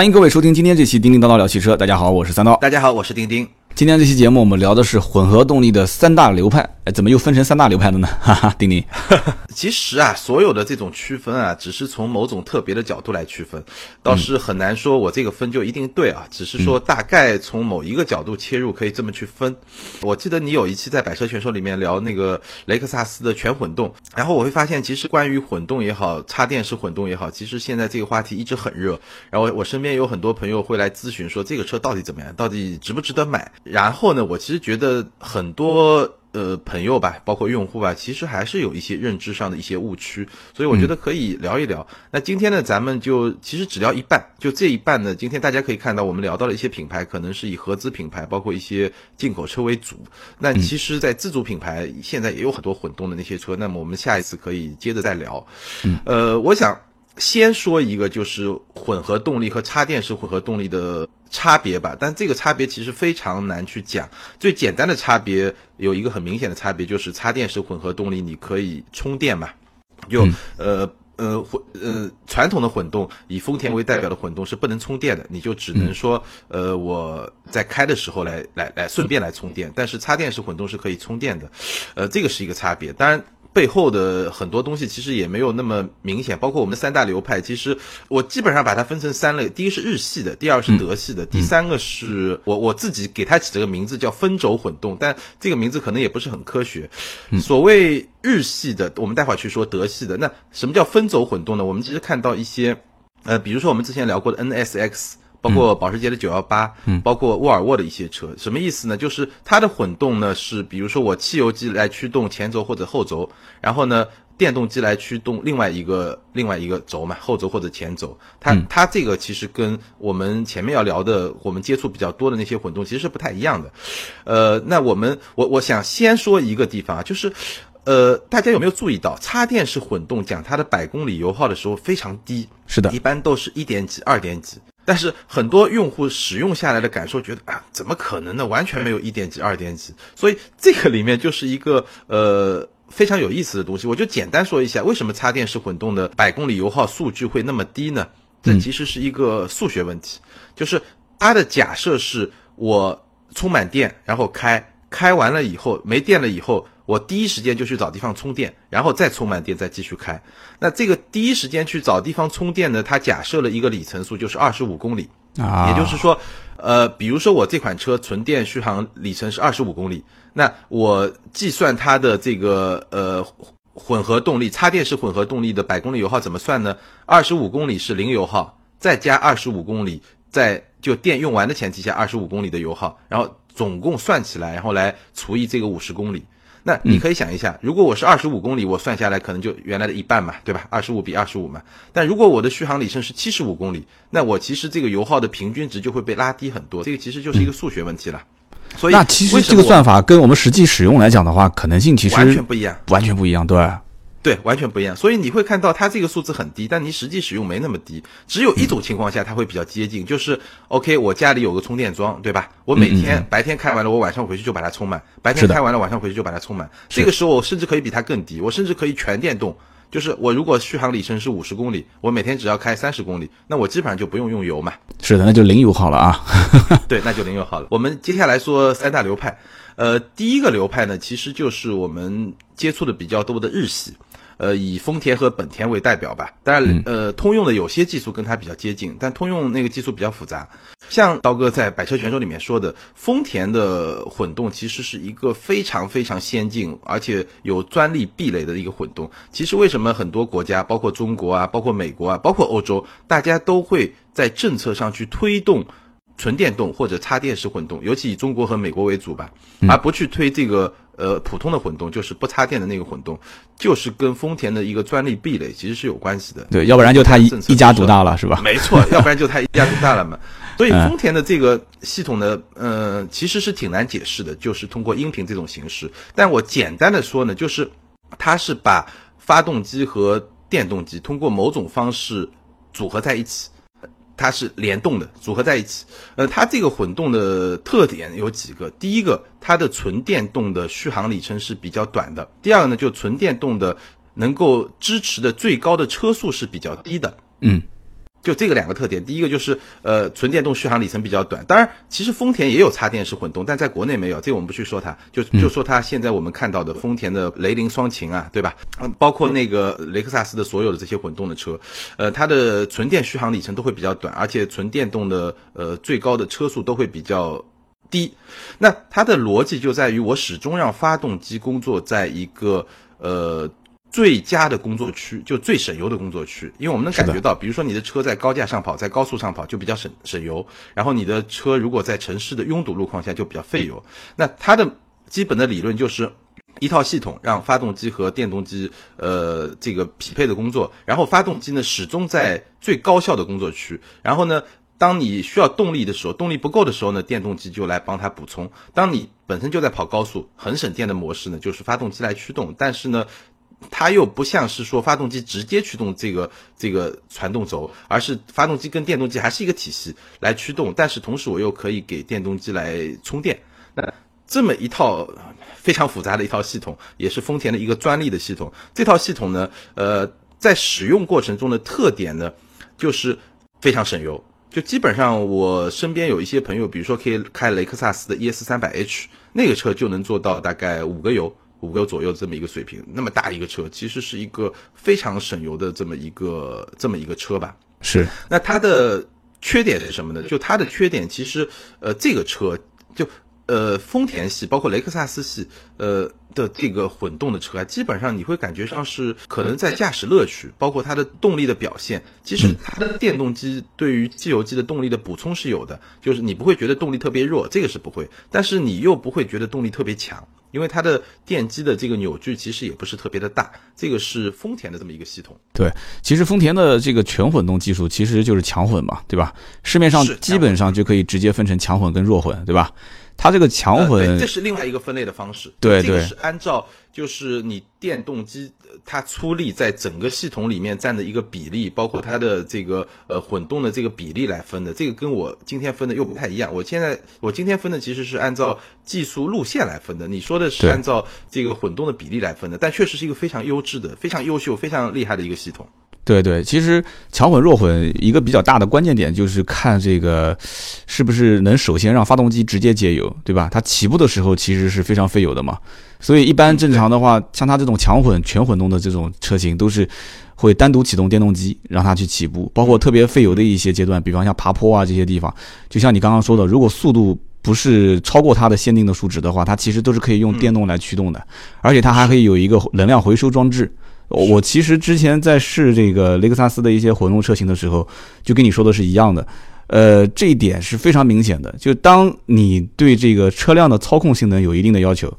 欢迎各位收听今天这期《叮叮叨叨聊汽车》。大家好，我是三刀。大家好，我是叮叮。今天这期节目我们聊的是混合动力的三大流派。哎，怎么又分成三大流派的呢？哈哈，丁丁。其实啊，所有的这种区分啊，只是从某种特别的角度来区分，倒是很难说我这个分就一定对啊。只是说大概从某一个角度切入，可以这么去分。我记得你有一期在百车全说里面聊那个雷克萨斯的全混动，然后我会发现，其实关于混动也好，插电式混动也好，其实现在这个话题一直很热。然后我身边有很多朋友会来咨询说，这个车到底怎么样，到底值不值得买？然后呢，我其实觉得很多。呃，朋友吧，包括用户吧，其实还是有一些认知上的一些误区，所以我觉得可以聊一聊。那今天呢，咱们就其实只聊一半，就这一半呢，今天大家可以看到，我们聊到了一些品牌，可能是以合资品牌，包括一些进口车为主。那其实，在自主品牌现在也有很多混动的那些车，那么我们下一次可以接着再聊。呃，我想先说一个，就是混合动力和插电式混合动力的。差别吧，但这个差别其实非常难去讲。最简单的差别有一个很明显的差别，就是插电式混合动力你可以充电嘛？就呃呃混呃传统的混动以丰田为代表的混动是不能充电的，你就只能说呃我在开的时候来来来顺便来充电。但是插电式混动是可以充电的，呃这个是一个差别。当然。背后的很多东西其实也没有那么明显，包括我们的三大流派，其实我基本上把它分成三类：第一是日系的，第二是德系的，第三个是我我自己给它起这个名字叫分轴混动，但这个名字可能也不是很科学。所谓日系的，我们待会儿去说德系的。那什么叫分轴混动呢？我们其实看到一些，呃，比如说我们之前聊过的 NSX。包括保时捷的九幺八，嗯，包括沃尔沃的一些车，什么意思呢？就是它的混动呢是，比如说我汽油机来驱动前轴或者后轴，然后呢电动机来驱动另外一个另外一个轴嘛，后轴或者前轴。它它这个其实跟我们前面要聊的，我们接触比较多的那些混动其实是不太一样的。呃，那我们我我想先说一个地方啊，就是，呃，大家有没有注意到，插电式混动讲它的百公里油耗的时候非常低，是的，一般都是一点几、二点几。但是很多用户使用下来的感受，觉得啊，怎么可能呢？完全没有一点几、二点几。所以这个里面就是一个呃非常有意思的东西。我就简单说一下，为什么插电式混动的百公里油耗数据会那么低呢？这其实是一个数学问题，就是它的假设是我充满电，然后开，开完了以后没电了以后。我第一时间就去找地方充电，然后再充满电，再继续开。那这个第一时间去找地方充电呢？它假设了一个里程数，就是二十五公里。啊，也就是说，呃，比如说我这款车纯电续航里程是二十五公里，那我计算它的这个呃混合动力插电式混合动力的百公里油耗怎么算呢？二十五公里是零油耗，再加二十五公里，在就电用完的前提下二十五公里的油耗，然后总共算起来，然后来除以这个五十公里。那你可以想一下，如果我是二十五公里，我算下来可能就原来的一半嘛，对吧？二十五比二十五嘛。但如果我的续航里程是七十五公里，那我其实这个油耗的平均值就会被拉低很多。这个其实就是一个数学问题了。所以，那其实这个算法跟我们实际使用来讲的话，可能性其实完全不一样，完全不一样，对。对，完全不一样。所以你会看到它这个数字很低，但你实际使用没那么低。只有一种情况下它会比较接近，就是 OK，我家里有个充电桩，对吧？我每天白天开完了，我晚上回去就把它充满；白天开完了，晚上回去就把它充满。这个时候我甚至可以比它更低，我甚至可以全电动。就是我如果续航里程是五十公里，我每天只要开三十公里，那我基本上就不用用油嘛。是的，那就零油耗了啊。对，那就零油耗了。我们接下来说三大流派。呃，第一个流派呢，其实就是我们接触的比较多的日系。呃，以丰田和本田为代表吧。当然，呃，通用的有些技术跟它比较接近，但通用那个技术比较复杂。像刀哥在《百车全说》里面说的，丰田的混动其实是一个非常非常先进，而且有专利壁垒的一个混动。其实为什么很多国家，包括中国啊，包括美国啊，包括欧洲，大家都会在政策上去推动纯电动或者插电式混动，尤其以中国和美国为主吧，而不去推这个。呃，普通的混动就是不插电的那个混动，就是跟丰田的一个专利壁垒其实是有关系的。对，要不然就他一一家独大了，是吧？没错，要不然就他一家独大了嘛。所以丰田的这个系统呢，呃，其实是挺难解释的，就是通过音频这种形式。但我简单的说呢，就是它是把发动机和电动机通过某种方式组合在一起。它是联动的，组合在一起。呃，它这个混动的特点有几个。第一个，它的纯电动的续航里程是比较短的。第二个呢，就纯电动的能够支持的最高的车速是比较低的。嗯，就这个两个特点，第一个就是呃纯电动续航里程比较短。当然，其实丰田也有插电式混动，但在国内没有，这个我们不去说它，就就说它现在我们看到的丰田的雷凌双擎啊，对吧？嗯，包括那个雷克萨斯的所有的这些混动的车，呃，它的纯电续航里程都会比较短，而且纯电动的呃最高的车速都会比较低。那它的逻辑就在于我始终让发动机工作在一个呃。最佳的工作区就最省油的工作区，因为我们能感觉到，比如说你的车在高架上跑，在高速上跑就比较省省油，然后你的车如果在城市的拥堵路况下就比较费油。那它的基本的理论就是一套系统让发动机和电动机呃这个匹配的工作，然后发动机呢始终在最高效的工作区，然后呢当你需要动力的时候，动力不够的时候呢，电动机就来帮它补充。当你本身就在跑高速很省电的模式呢，就是发动机来驱动，但是呢。它又不像是说发动机直接驱动这个这个传动轴，而是发动机跟电动机还是一个体系来驱动，但是同时我又可以给电动机来充电。那这么一套非常复杂的一套系统，也是丰田的一个专利的系统。这套系统呢，呃，在使用过程中的特点呢，就是非常省油。就基本上我身边有一些朋友，比如说可以开雷克萨斯的 ES 三百 H 那个车，就能做到大概五个油。五个左右这么一个水平，那么大一个车，其实是一个非常省油的这么一个这么一个车吧。是，那它的缺点是什么呢？就它的缺点，其实呃，这个车就呃，丰田系包括雷克萨斯系呃的这个混动的车啊，基本上你会感觉上是可能在驾驶乐趣，包括它的动力的表现，其实它的电动机对于汽油机的动力的补充是有的，就是你不会觉得动力特别弱，这个是不会，但是你又不会觉得动力特别强。因为它的电机的这个扭矩其实也不是特别的大，这个是丰田的这么一个系统。对，其实丰田的这个全混动技术其实就是强混嘛，对吧？市面上基本上就可以直接分成强混跟弱混，对吧？它这个强混，这是另外一个分类的方式。对对，是按照就是你电动机它出力在整个系统里面占的一个比例，包括它的这个呃混动的这个比例来分的。这个跟我今天分的又不太一样。我现在我今天分的其实是按照技术路线来分的，你说的是按照这个混动的比例来分的，但确实是一个非常优质的、非常优秀、非常厉害的一个系统。对对，其实强混弱混一个比较大的关键点就是看这个是不是能首先让发动机直接节油，对吧？它起步的时候其实是非常费油的嘛，所以一般正常的话，像它这种强混全混动的这种车型都是会单独启动电动机让它去起步，包括特别费油的一些阶段，比方像爬坡啊这些地方，就像你刚刚说的，如果速度不是超过它的限定的数值的话，它其实都是可以用电动来驱动的，而且它还可以有一个能量回收装置。我其实之前在试这个雷克萨斯的一些混动车型的时候，就跟你说的是一样的，呃，这一点是非常明显的。就当你对这个车辆的操控性能有一定的要求。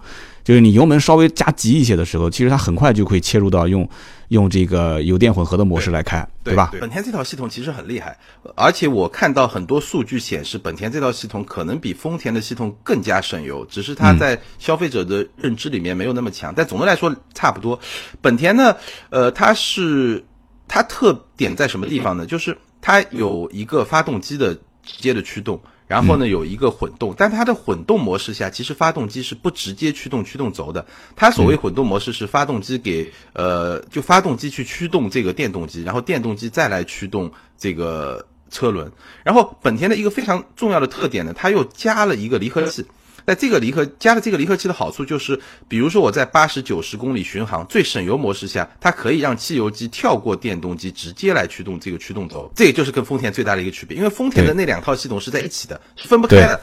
就是你油门稍微加急一些的时候，其实它很快就可以切入到用用这个油电混合的模式来开，对吧？本田这套系统其实很厉害，而且我看到很多数据显示，本田这套系统可能比丰田的系统更加省油，只是它在消费者的认知里面没有那么强。但总的来说差不多。本田呢，呃，它是它特点在什么地方呢？就是它有一个发动机的直接的驱动。然后呢，有一个混动，但它的混动模式下，其实发动机是不直接驱动驱动轴的。它所谓混动模式是发动机给呃，就发动机去驱动这个电动机，然后电动机再来驱动这个车轮。然后本田的一个非常重要的特点呢，它又加了一个离合器。在这个离合加了这个离合器的好处就是，比如说我在八十九十公里巡航最省油模式下，它可以让汽油机跳过电动机，直接来驱动这个驱动轴。这也就是跟丰田最大的一个区别，因为丰田的那两套系统是在一起的，是分不开的。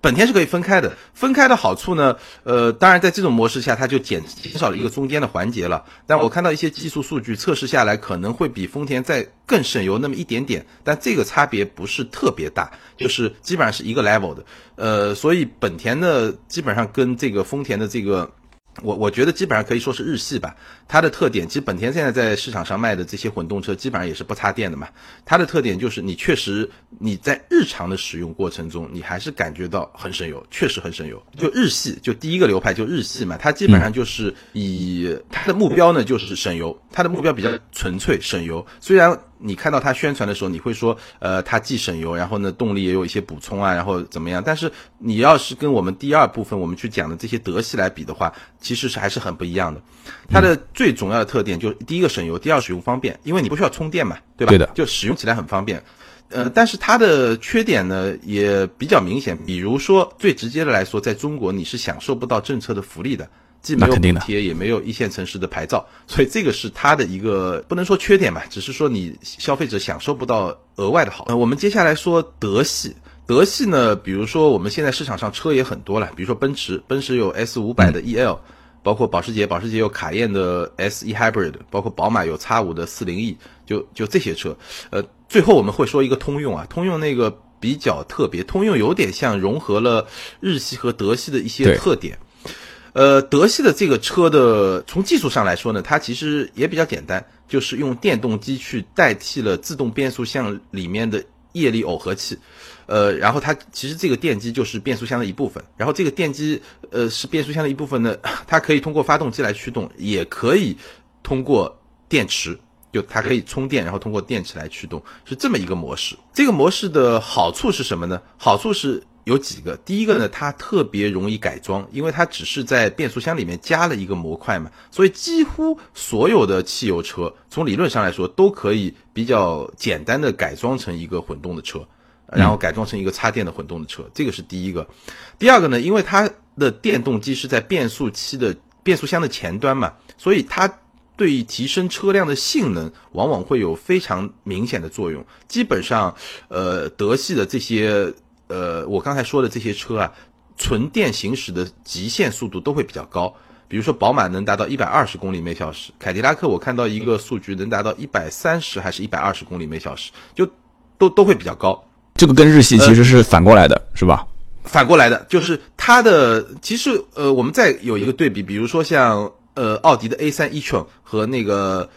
本田是可以分开的，分开的好处呢，呃，当然在这种模式下，它就减减少了一个中间的环节了。但我看到一些技术数据测试下来，可能会比丰田再更省油那么一点点，但这个差别不是特别大，就是基本上是一个 level 的。呃，所以本田的，基本上跟这个丰田的这个。我我觉得基本上可以说是日系吧，它的特点，其实本田现在在市场上卖的这些混动车基本上也是不插电的嘛。它的特点就是你确实你在日常的使用过程中，你还是感觉到很省油，确实很省油。就日系，就第一个流派就日系嘛，它基本上就是以它的目标呢就是省油，它的目标比较纯粹省油。虽然你看到它宣传的时候，你会说，呃，它既省油，然后呢，动力也有一些补充啊，然后怎么样？但是你要是跟我们第二部分我们去讲的这些德系来比的话，其实是还是很不一样的。它的最重要的特点就是第一个省油，第二使用方便，因为你不需要充电嘛，对吧？对的，就使用起来很方便。呃，但是它的缺点呢也比较明显，比如说最直接的来说，在中国你是享受不到政策的福利的。既没有补贴，也没有一线城市的牌照，所以这个是它的一个不能说缺点吧，只是说你消费者享受不到额外的好。呃，我们接下来说德系，德系呢，比如说我们现在市场上车也很多了，比如说奔驰，奔驰有 S 五百的 EL，包括保时捷，保时捷有卡宴的 S E Hybrid，包括宝马有 X 五的四零 E，就就这些车。呃，最后我们会说一个通用啊，通用那个比较特别，通用有点像融合了日系和德系的一些特点。呃，德系的这个车的从技术上来说呢，它其实也比较简单，就是用电动机去代替了自动变速箱里面的液力耦合器，呃，然后它其实这个电机就是变速箱的一部分，然后这个电机呃是变速箱的一部分呢，它可以通过发动机来驱动，也可以通过电池，就它可以充电，然后通过电池来驱动，是这么一个模式。这个模式的好处是什么呢？好处是。有几个，第一个呢，它特别容易改装，因为它只是在变速箱里面加了一个模块嘛，所以几乎所有的汽油车，从理论上来说都可以比较简单的改装成一个混动的车，然后改装成一个插电的混动的车，这个是第一个。第二个呢，因为它的电动机是在变速器的变速箱的前端嘛，所以它对于提升车辆的性能往往会有非常明显的作用。基本上，呃，德系的这些。呃，我刚才说的这些车啊，纯电行驶的极限速度都会比较高。比如说，宝马能达到一百二十公里每小时，凯迪拉克我看到一个数据能达到一百三十还是一百二十公里每小时，就都都会比较高。这个跟日系其实是反过来的，是吧？反过来的，就是它的其实呃，我们再有一个对比，比如说像呃奥迪的 A 三 e-tron 和那个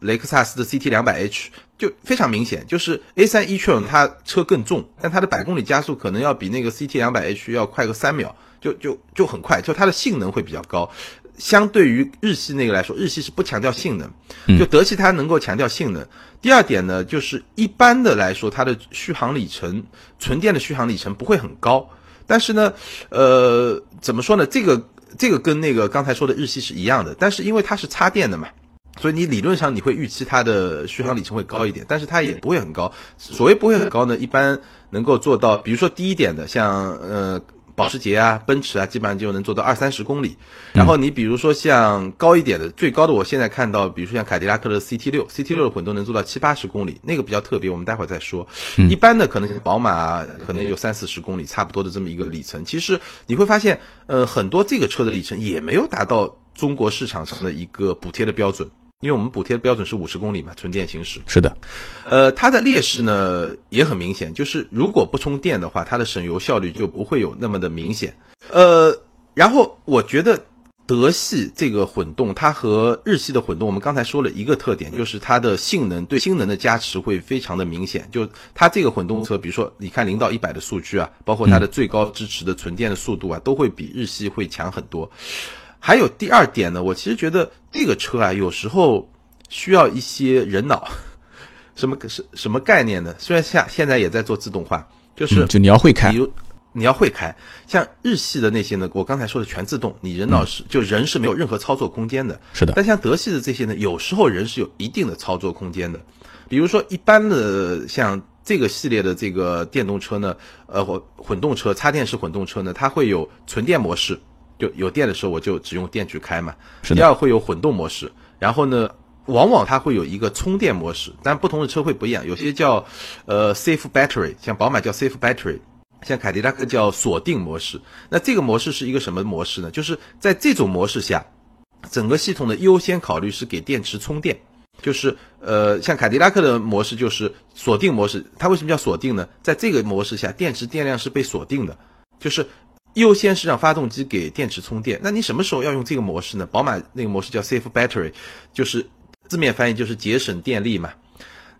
雷克萨斯的 CT 两百 H。就非常明显，就是 A 三 e-tron 它车更重，但它的百公里加速可能要比那个 CT 两百 H 要快个三秒，就就就很快，就它的性能会比较高。相对于日系那个来说，日系是不强调性能，就德系它能够强调性能。第二点呢，就是一般的来说，它的续航里程，纯电的续航里程不会很高。但是呢，呃，怎么说呢？这个这个跟那个刚才说的日系是一样的，但是因为它是插电的嘛。所以你理论上你会预期它的续航里程会高一点，但是它也不会很高。所谓不会很高呢，一般能够做到，比如说低一点的，像呃保时捷啊、奔驰啊，基本上就能做到二三十公里。然后你比如说像高一点的，最高的我现在看到，比如说像凯迪拉克的 CT 六，CT 六的混动能做到七八十公里，那个比较特别，我们待会儿再说。一般的可能宝马可能有三四十公里，差不多的这么一个里程。其实你会发现，呃，很多这个车的里程也没有达到中国市场上的一个补贴的标准。因为我们补贴的标准是五十公里嘛，纯电行驶。是的，呃，它的劣势呢也很明显，就是如果不充电的话，它的省油效率就不会有那么的明显。呃，然后我觉得德系这个混动，它和日系的混动，我们刚才说了一个特点，就是它的性能对性能的加持会非常的明显。就它这个混动车，比如说你看零到一百的数据啊，包括它的最高支持的纯电的速度啊，都会比日系会强很多。还有第二点呢，我其实觉得这个车啊，有时候需要一些人脑，什么什什么概念呢？虽然现现在也在做自动化，就是就你要会开，比如你要会开，像日系的那些呢，我刚才说的全自动，你人脑是就人是没有任何操作空间的。是的。但像德系的这些呢，有时候人是有一定的操作空间的。比如说一般的像这个系列的这个电动车呢，呃混混动车、插电式混动车呢，它会有纯电模式。就有电的时候，我就只用电去开嘛。第二会有混动模式，然后呢，往往它会有一个充电模式，但不同的车会不一样。有些叫呃 safe battery，像宝马叫 safe battery，像凯迪拉克叫锁定模式。那这个模式是一个什么模式呢？就是在这种模式下，整个系统的优先考虑是给电池充电。就是呃，像凯迪拉克的模式就是锁定模式。它为什么叫锁定呢？在这个模式下，电池电量是被锁定的，就是。优先是让发动机给电池充电，那你什么时候要用这个模式呢？宝马那个模式叫 Safe Battery，就是字面翻译就是节省电力嘛。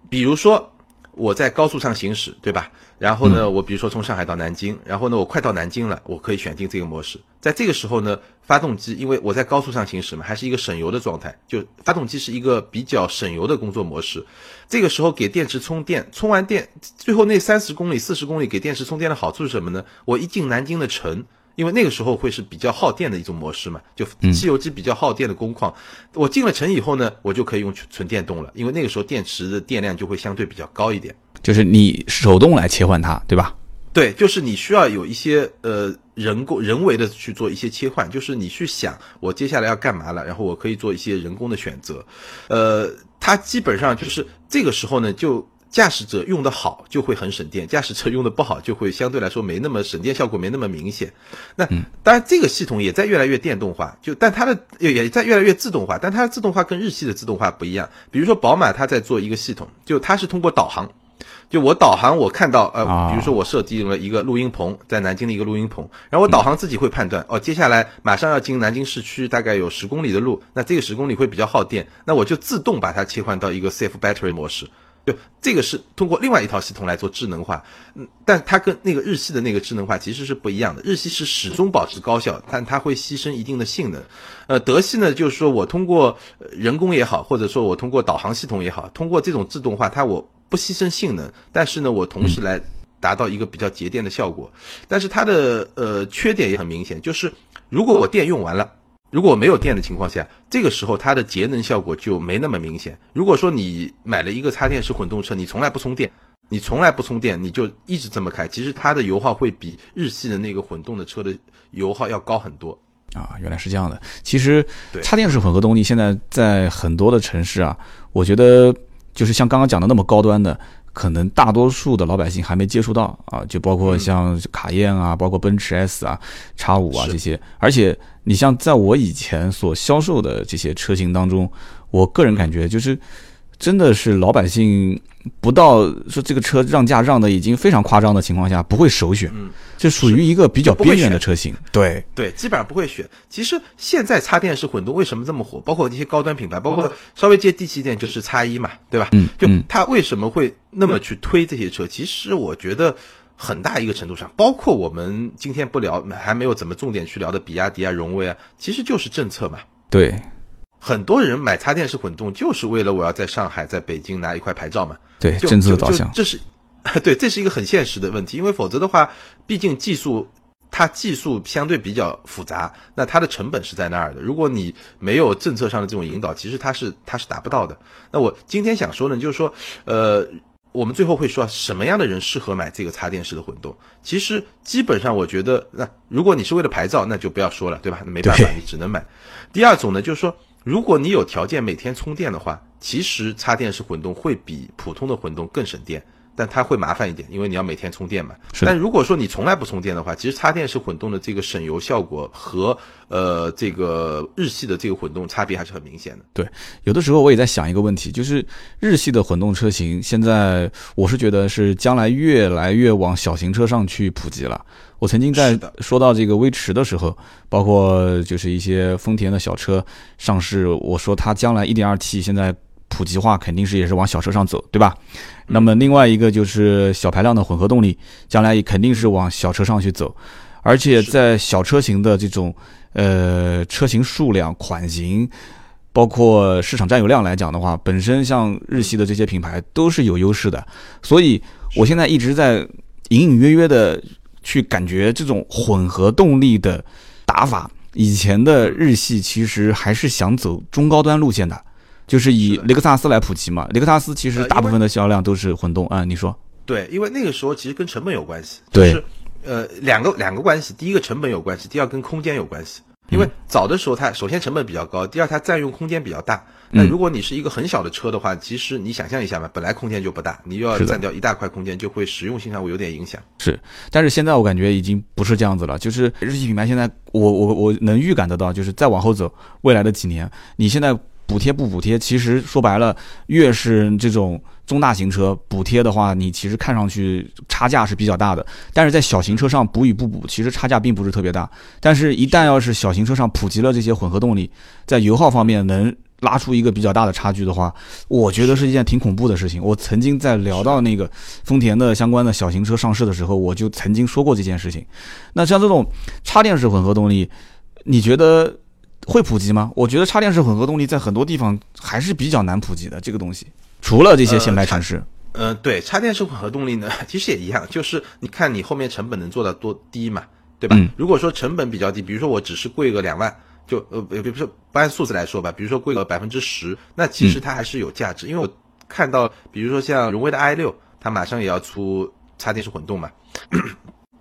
比如说我在高速上行驶，对吧？然后呢，我比如说从上海到南京，然后呢，我快到南京了，我可以选定这个模式。在这个时候呢，发动机因为我在高速上行驶嘛，还是一个省油的状态，就发动机是一个比较省油的工作模式。这个时候给电池充电，充完电，最后那三十公里、四十公里给电池充电的好处是什么呢？我一进南京的城。因为那个时候会是比较耗电的一种模式嘛，就汽油机比较耗电的工况，我进了城以后呢，我就可以用纯电动了，因为那个时候电池的电量就会相对比较高一点。就是你手动来切换它，对吧？对，就是你需要有一些呃人工人为的去做一些切换，就是你去想我接下来要干嘛了，然后我可以做一些人工的选择。呃，它基本上就是这个时候呢就。驾驶者用的好就会很省电，驾驶者用的不好就会相对来说没那么省电效果没那么明显。那当然这个系统也在越来越电动化，就但它的也也在越来越自动化，但它的自动化跟日系的自动化不一样。比如说宝马它在做一个系统，就它是通过导航，就我导航我看到呃，比如说我设定了一个录音棚在南京的一个录音棚，然后我导航自己会判断哦，接下来马上要进南京市区，大概有十公里的路，那这个十公里会比较耗电，那我就自动把它切换到一个 safe battery 模式。就这个是通过另外一套系统来做智能化，嗯，但它跟那个日系的那个智能化其实是不一样的。日系是始终保持高效，但它会牺牲一定的性能。呃，德系呢，就是说我通过人工也好，或者说我通过导航系统也好，通过这种自动化，它我不牺牲性能，但是呢，我同时来达到一个比较节电的效果。但是它的呃缺点也很明显，就是如果我电用完了。如果没有电的情况下，这个时候它的节能效果就没那么明显。如果说你买了一个插电式混动车，你从来不充电，你从来不充电，你就一直这么开，其实它的油耗会比日系的那个混动的车的油耗要高很多。啊，原来是这样的。其实插电式混合动力现在在很多的城市啊，我觉得就是像刚刚讲的那么高端的。可能大多数的老百姓还没接触到啊，就包括像卡宴啊，包括奔驰 S 啊、叉五啊这些。而且你像在我以前所销售的这些车型当中，我个人感觉就是。真的是老百姓不到说这个车让价让的已经非常夸张的情况下，不会首选，嗯，就属于一个比较边缘的车型。对对，基本上不会选。其实现在插电式混动为什么这么火？包括一些高端品牌，包括稍微接地气一点就是叉一嘛，对吧？嗯，就它为什么会那么去推这些车？其实我觉得很大一个程度上，包括我们今天不聊，还没有怎么重点去聊的比亚迪啊、荣威啊，其实就是政策嘛。对。很多人买插电式混动就是为了我要在上海、在北京拿一块牌照嘛？对，政策导向，这是，对，这是一个很现实的问题。因为否则的话，毕竟技术它技术相对比较复杂，那它的成本是在那儿的。如果你没有政策上的这种引导，其实它是它是达不到的。那我今天想说呢，就是说，呃，我们最后会说什么样的人适合买这个插电式的混动？其实基本上我觉得，那如果你是为了牌照，那就不要说了，对吧？没办法，你只能买。第二种呢，就是说。如果你有条件每天充电的话，其实插电式混动会比普通的混动更省电，但它会麻烦一点，因为你要每天充电嘛。但如果说你从来不充电的话，其实插电式混动的这个省油效果和呃这个日系的这个混动差别还是很明显的。对，有的时候我也在想一个问题，就是日系的混动车型，现在我是觉得是将来越来越往小型车上去普及了。我曾经在说到这个威驰的时候，包括就是一些丰田的小车上市，我说它将来 1.2T 现在普及化肯定是也是往小车上走，对吧？那么另外一个就是小排量的混合动力，将来也肯定是往小车上去走，而且在小车型的这种呃车型数量、款型，包括市场占有量来讲的话，本身像日系的这些品牌都是有优势的，所以我现在一直在隐隐约约的。去感觉这种混合动力的打法，以前的日系其实还是想走中高端路线的，就是以雷克萨斯来普及嘛。雷克萨斯其实大部分的销量都是混动啊，你说？对，因为那个时候其实跟成本有关系，就是呃两个两个关系，第一个成本有关系，第二跟空间有关系。因为早的时候它首先成本比较高，第二它占用空间比较大。那如果你是一个很小的车的话，其实你想象一下嘛，本来空间就不大，你又要占掉一大块空间，就会实用性上会有点影响。是，但是现在我感觉已经不是这样子了，就是日系品牌现在，我我我能预感得到，就是再往后走，未来的几年，你现在补贴不补贴，其实说白了，越是这种中大型车补贴的话，你其实看上去差价是比较大的，但是在小型车上补与不补，其实差价并不是特别大。但是，一旦要是小型车上普及了这些混合动力，在油耗方面能。拉出一个比较大的差距的话，我觉得是一件挺恐怖的事情。我曾经在聊到那个丰田的相关的小型车上市的时候，我就曾经说过这件事情。那像这种插电式混合动力，你觉得会普及吗？我觉得插电式混合动力在很多地方还是比较难普及的。这个东西，除了这些限牌城市。呃，对，插电式混合动力呢，其实也一样，就是你看你后面成本能做到多低嘛，对吧？如果说成本比较低，比如说我只是贵个两万，就呃，比如说不按数字来说吧，比如说贵个百分之十，那其实它还是有价值，因为我看到，比如说像荣威的 i 六，它马上也要出插电式混动嘛。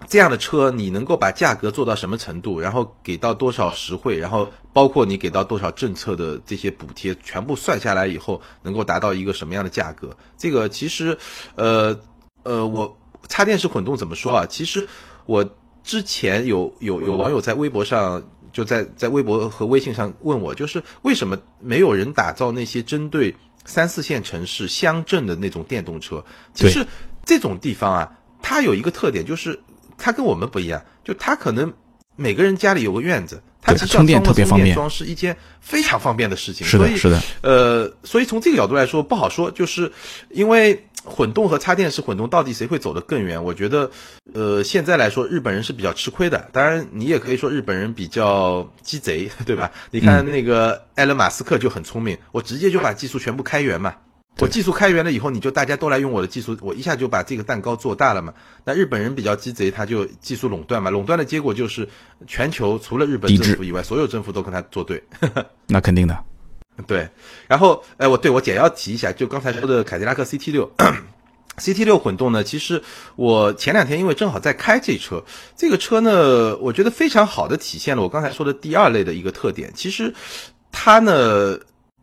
这样的车，你能够把价格做到什么程度，然后给到多少实惠，然后包括你给到多少政策的这些补贴，全部算下来以后，能够达到一个什么样的价格？这个其实，呃呃，我插电式混动怎么说啊？其实我之前有有有网友在微博上，就在在微博和微信上问我，就是为什么没有人打造那些针对三四线城市乡镇的那种电动车？其实这种地方啊，它有一个特点就是。它跟我们不一样，就他可能每个人家里有个院子，他其实充电特别方便，装是一件非常方便的事情。是的，是的。呃，所以从这个角度来说不好说，就是因为混动和插电式混动到底谁会走得更远？我觉得，呃，现在来说日本人是比较吃亏的。当然，你也可以说日本人比较鸡贼，对吧？你看那个埃隆·马斯克就很聪明，我直接就把技术全部开源嘛。我技术开源了以后，你就大家都来用我的技术，我一下就把这个蛋糕做大了嘛。那日本人比较鸡贼，他就技术垄断嘛。垄断的结果就是全球除了日本政府以外，所有政府都跟他作对。那肯定的。对，然后哎，我对我简要提一下，就刚才说的凯迪拉克 CT 六，CT 六混动呢，其实我前两天因为正好在开这车，这个车呢，我觉得非常好的体现了我刚才说的第二类的一个特点。其实它呢。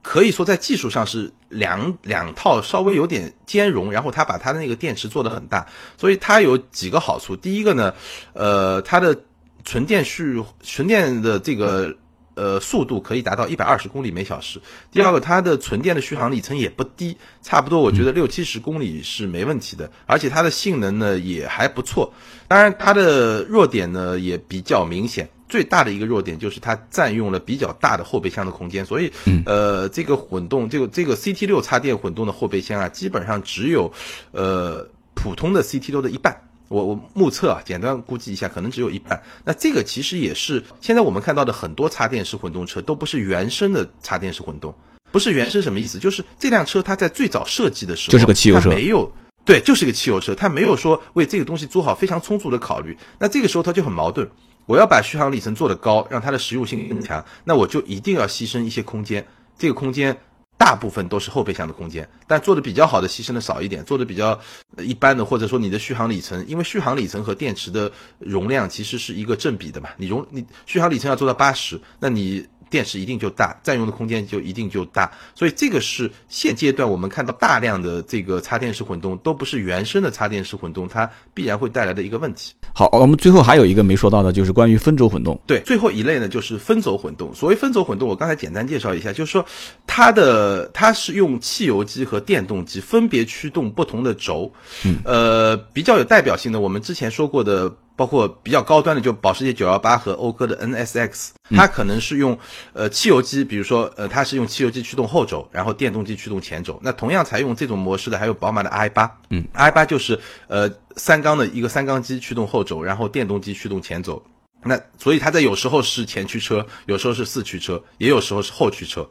可以说在技术上是两两套稍微有点兼容，然后它把它的那个电池做得很大，所以它有几个好处。第一个呢，呃，它的纯电续纯电的这个呃速度可以达到一百二十公里每小时。第二个，它的纯电的续航里程也不低，差不多我觉得六七十公里是没问题的，而且它的性能呢也还不错。当然，它的弱点呢也比较明显。最大的一个弱点就是它占用了比较大的后备箱的空间，所以，呃，这个混动，这个这个 CT 六插电混动的后备箱啊，基本上只有，呃，普通的 CT 六的一半。我我目测啊，简单估计一下，可能只有一半。那这个其实也是现在我们看到的很多插电式混动车都不是原生的插电式混动，不是原生什么意思？就是这辆车它在最早设计的时候就是个汽油车，没有对，就是个汽油车，它没有说为这个东西做好非常充足的考虑。那这个时候它就很矛盾。我要把续航里程做得高，让它的实用性更强，那我就一定要牺牲一些空间。这个空间大部分都是后备箱的空间，但做的比较好的牺牲的少一点，做的比较一般的，或者说你的续航里程，因为续航里程和电池的容量其实是一个正比的嘛。你容你续航里程要做到八十，那你。电池一定就大，占用的空间就一定就大，所以这个是现阶段我们看到大量的这个插电式混动都不是原生的插电式混动，它必然会带来的一个问题。好，我们最后还有一个没说到的，就是关于分轴混动。对，最后一类呢就是分轴混动。所谓分轴混动，我刚才简单介绍一下，就是说它的它是用汽油机和电动机分别驱动不同的轴。嗯，呃，比较有代表性的，我们之前说过的。包括比较高端的，就保时捷918和讴歌的 NSX，它可能是用呃汽油机，比如说呃它是用汽油机驱动后轴，然后电动机驱动前轴。那同样采用这种模式的还有宝马的 i8，嗯，i8 就是呃三缸的一个三缸机驱动后轴，然后电动机驱动前轴。那所以它在有时候是前驱车，有时候是四驱车，也有时候是后驱车。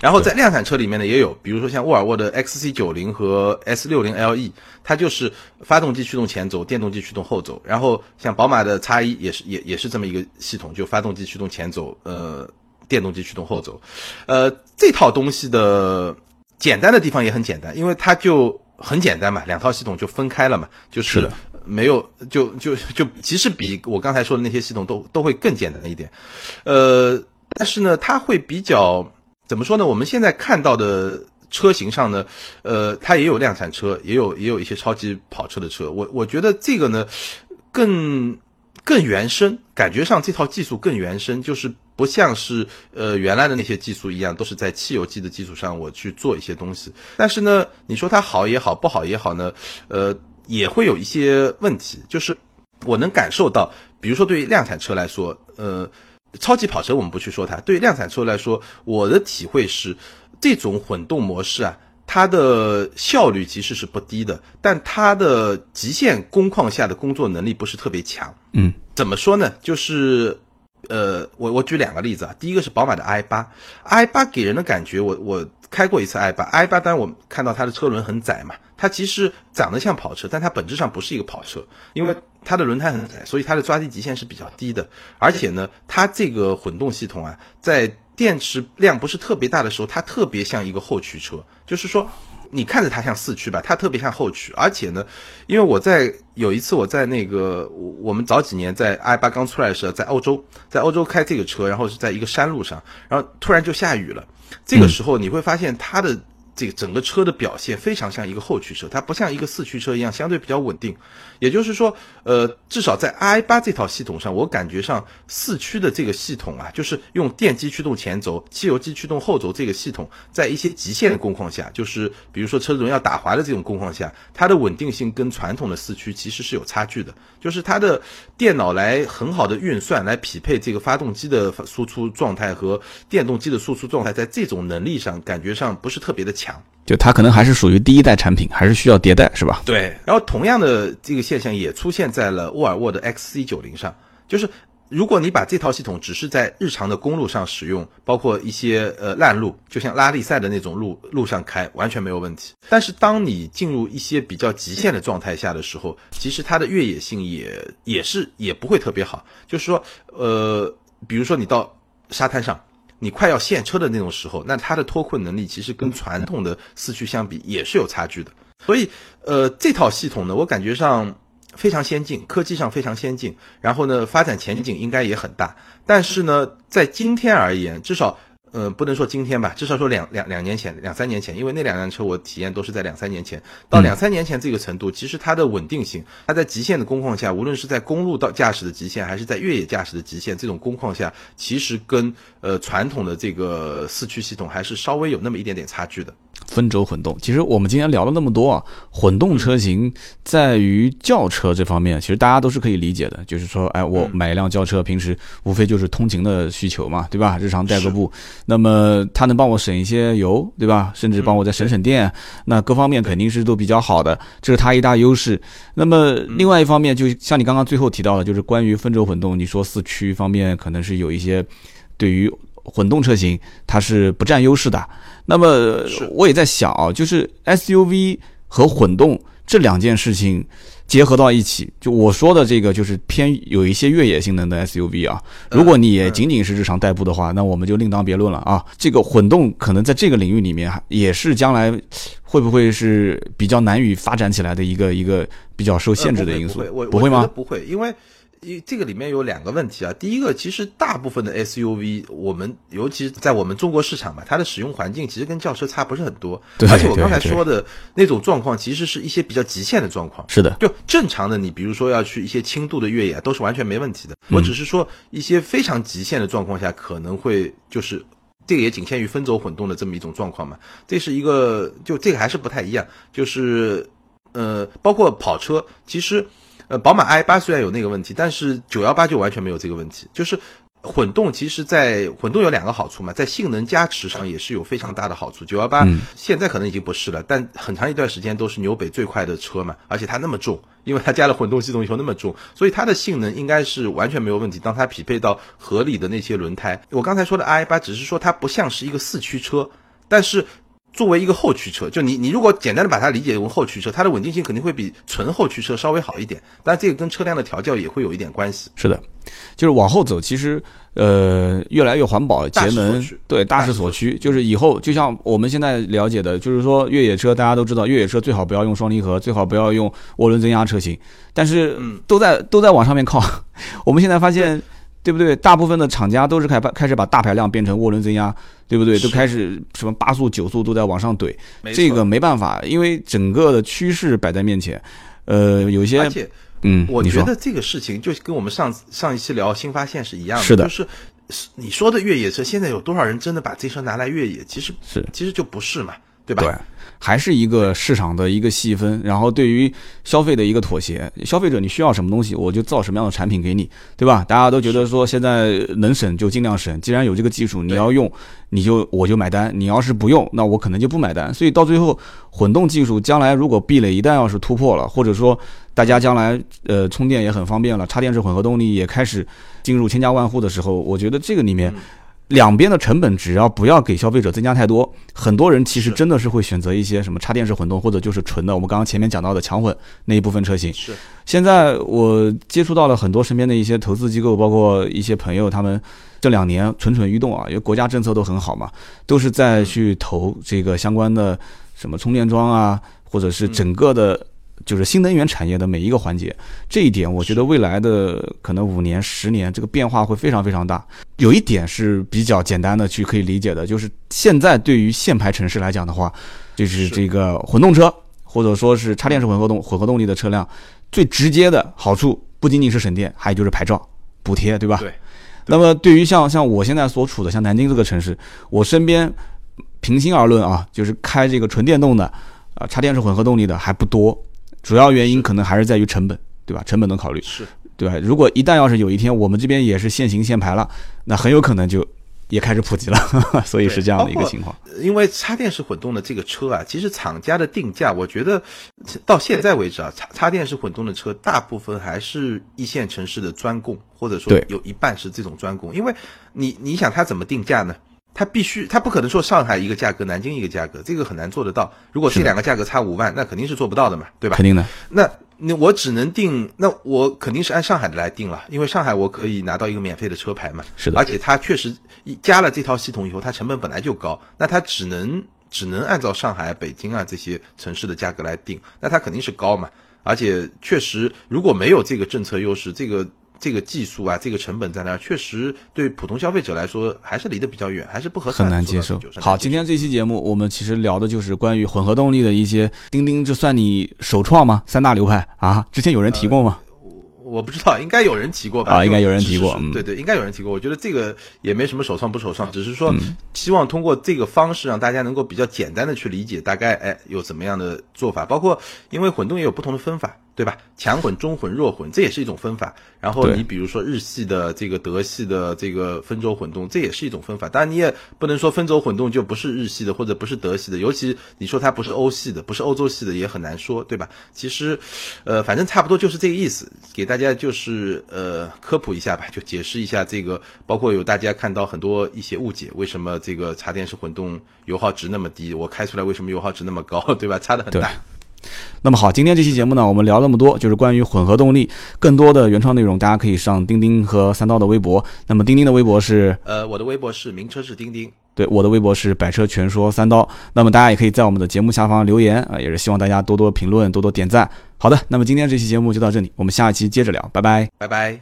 然后在量产车里面呢，也有，比如说像沃尔沃的 XC90 和 S60LE，它就是发动机驱动前轴，电动机驱动后轴。然后像宝马的 X1 也是也也是这么一个系统，就发动机驱动前轴，呃，电动机驱动后轴。呃，这套东西的简单的地方也很简单，因为它就很简单嘛，两套系统就分开了嘛，就是没有就就就其实比我刚才说的那些系统都都会更简单一点。呃，但是呢，它会比较。怎么说呢？我们现在看到的车型上呢，呃，它也有量产车，也有也有一些超级跑车的车。我我觉得这个呢，更更原生，感觉上这套技术更原生，就是不像是呃原来的那些技术一样，都是在汽油机的基础上我去做一些东西。但是呢，你说它好也好，不好也好呢，呃，也会有一些问题。就是我能感受到，比如说对于量产车来说，呃。超级跑车我们不去说它，对于量产车来说，我的体会是，这种混动模式啊，它的效率其实是不低的，但它的极限工况下的工作能力不是特别强。嗯，怎么说呢？就是。呃，我我举两个例子啊，第一个是宝马的 i 八，i 八给人的感觉，我我开过一次 i 八，i 八当然我看到它的车轮很窄嘛，它其实长得像跑车，但它本质上不是一个跑车，因为它的轮胎很窄，所以它的抓地极限是比较低的，而且呢，它这个混动系统啊，在电池量不是特别大的时候，它特别像一个后驱车，就是说。你看着它像四驱吧，它特别像后驱，而且呢，因为我在有一次我在那个我们早几年在 i 八刚出来的时候，在欧洲，在欧洲开这个车，然后是在一个山路上，然后突然就下雨了，这个时候你会发现它的。这个整个车的表现非常像一个后驱车，它不像一个四驱车一样相对比较稳定。也就是说，呃，至少在 i 八这套系统上，我感觉上四驱的这个系统啊，就是用电机驱动前轴、汽油机驱动后轴这个系统，在一些极限的工况下，就是比如说车轮要打滑的这种工况下，它的稳定性跟传统的四驱其实是有差距的。就是它的电脑来很好的运算，来匹配这个发动机的输出状态和电动机的输出状态，在这种能力上感觉上不是特别的强。强，就它可能还是属于第一代产品，还是需要迭代，是吧？对。然后同样的这个现象也出现在了沃尔沃的 XC90 上，就是如果你把这套系统只是在日常的公路上使用，包括一些呃烂路，就像拉力赛的那种路路上开，完全没有问题。但是当你进入一些比较极限的状态下的时候，其实它的越野性也也是也不会特别好。就是说，呃，比如说你到沙滩上。你快要陷车的那种时候，那它的脱困能力其实跟传统的四驱相比也是有差距的。所以，呃，这套系统呢，我感觉上非常先进，科技上非常先进，然后呢，发展前景应该也很大。但是呢，在今天而言，至少。呃，不能说今天吧，至少说两两两年前、两三年前，因为那两辆车我体验都是在两三年前。到两三年前这个程度，其实它的稳定性，它在极限的工况下，无论是在公路到驾驶的极限，还是在越野驾驶的极限，这种工况下，其实跟呃传统的这个四驱系统还是稍微有那么一点点差距的。分轴混动，其实我们今天聊了那么多啊，混动车型在于轿车这方面，其实大家都是可以理解的。就是说，哎，我买一辆轿车，平时无非就是通勤的需求嘛，对吧？日常代个步，那么它能帮我省一些油，对吧？甚至帮我再省省电，那各方面肯定是都比较好的，这是它一大优势。那么另外一方面，就像你刚刚最后提到的，就是关于分轴混动，你说四驱方面可能是有一些对于混动车型它是不占优势的。那么我也在想啊，就是 SUV 和混动这两件事情结合到一起，就我说的这个就是偏有一些越野性能的 SUV 啊。如果你也仅仅是日常代步的话，那我们就另当别论了啊。这个混动可能在这个领域里面也是将来会不会是比较难以发展起来的一个一个比较受限制的因素？不会吗？不会，因为。因这个里面有两个问题啊，第一个，其实大部分的 SUV，我们尤其在我们中国市场嘛，它的使用环境其实跟轿车差不是很多，而且我刚才说的那种状况，其实是一些比较极限的状况。是的，就正常的，你比如说要去一些轻度的越野，都是完全没问题的。我只是说一些非常极限的状况下，可能会就是这个也仅限于分轴混动的这么一种状况嘛。这是一个，就这个还是不太一样，就是呃，包括跑车，其实。呃，宝马 i 八虽然有那个问题，但是九幺八就完全没有这个问题。就是混动，其实，在混动有两个好处嘛，在性能加持上也是有非常大的好处。九幺八现在可能已经不是了，但很长一段时间都是纽北最快的车嘛，而且它那么重，因为它加了混动系统以后那么重，所以它的性能应该是完全没有问题。当它匹配到合理的那些轮胎，我刚才说的 i 八只是说它不像是一个四驱车，但是。作为一个后驱车，就你你如果简单的把它理解为后驱车，它的稳定性肯定会比纯后驱车稍微好一点，但这个跟车辆的调教也会有一点关系。是的，就是往后走，其实呃越来越环保节能，对大势所趋。就是以后就像我们现在了解的，就是说越野车大家都知道，越野车最好不要用双离合，最好不要用涡轮增压车型，但是都在都在往上面靠。我们现在发现。对不对？大部分的厂家都是开开始把大排量变成涡轮增压，对不对？都开始什么八速、九速都在往上怼，这个没办法，因为整个的趋势摆在面前。呃，有些，而且，嗯，我觉得这个事情就跟我们上上一期聊新发现是一样的，是的，就是你说的越野车，现在有多少人真的把这车拿来越野？其实是，其实就不是嘛。对吧？对，还是一个市场的一个细分，然后对于消费的一个妥协。消费者你需要什么东西，我就造什么样的产品给你，对吧？大家都觉得说现在能省就尽量省，既然有这个技术你要用，你就我就买单。你要是不用，那我可能就不买单。所以到最后，混动技术将来如果壁垒一旦要是突破了，或者说大家将来呃充电也很方便了，插电式混合动力也开始进入千家万户的时候，我觉得这个里面。两边的成本只要不要给消费者增加太多，很多人其实真的是会选择一些什么插电式混动或者就是纯的。我们刚刚前面讲到的强混那一部分车型。是。现在我接触到了很多身边的一些投资机构，包括一些朋友，他们这两年蠢蠢欲动啊，因为国家政策都很好嘛，都是在去投这个相关的什么充电桩啊，或者是整个的。就是新能源产业的每一个环节，这一点我觉得未来的可能五年、十年，这个变化会非常非常大。有一点是比较简单的去可以理解的，就是现在对于限牌城市来讲的话，就是这个混动车或者说是插电式混合动混合动力的车辆，最直接的好处不仅仅是省电，还有就是牌照补贴，对吧？对。那么对于像像我现在所处的像南京这个城市，我身边平心而论啊，就是开这个纯电动的啊插电式混合动力的还不多。主要原因可能还是在于成本，对吧？成本的考虑是，对吧？如果一旦要是有一天我们这边也是限行限牌了，那很有可能就也开始普及了，所以是这样的一个情况。因为插电式混动的这个车啊，其实厂家的定价，我觉得到现在为止啊，插插电式混动的车大部分还是一线城市的专供，或者说有一半是这种专供。因为你你想它怎么定价呢？它必须，它不可能说上海一个价格，南京一个价格，这个很难做得到。如果这两个价格差五万，那肯定是做不到的嘛，对吧？肯定的。那那我只能定，那我肯定是按上海的来定了，因为上海我可以拿到一个免费的车牌嘛。是的。而且它确实加了这套系统以后，它成本本来就高，那它只能只能按照上海、北京啊这些城市的价格来定，那它肯定是高嘛。而且确实，如果没有这个政策优势，这个。这个技术啊，这个成本在那儿，确实对普通消费者来说还是离得比较远，还是不合很难接受。好，今天这期节目我们其实聊的就是关于混合动力的一些。钉钉，这算你首创吗？三大流派啊？之前有人提过吗？我不知道，应该有人提过吧？啊，应该有人提过。对对，应该有人提过。我觉得这个也没什么首创不首创，只是说希望通过这个方式让大家能够比较简单的去理解，大概哎有怎么样的做法，包括因为混动也有不同的分法。对吧？强混、中混、弱混，这也是一种分法。然后你比如说日系的这个、德系的这个分轴混动，这也是一种分法。当然你也不能说分轴混动就不是日系的或者不是德系的，尤其你说它不是欧系的，不是欧洲系的也很难说，对吧？其实，呃，反正差不多就是这个意思，给大家就是呃科普一下吧，就解释一下这个，包括有大家看到很多一些误解，为什么这个插电式混动油耗值那么低，我开出来为什么油耗值那么高，对吧？差的很大。那么好，今天这期节目呢，我们聊那么多，就是关于混合动力。更多的原创内容，大家可以上钉钉和三刀的微博。那么钉钉的微博是，呃，我的微博是名车是钉钉，对，我的微博是百车全说三刀。那么大家也可以在我们的节目下方留言啊，也是希望大家多多评论，多多点赞。好的，那么今天这期节目就到这里，我们下一期接着聊，拜拜，拜拜。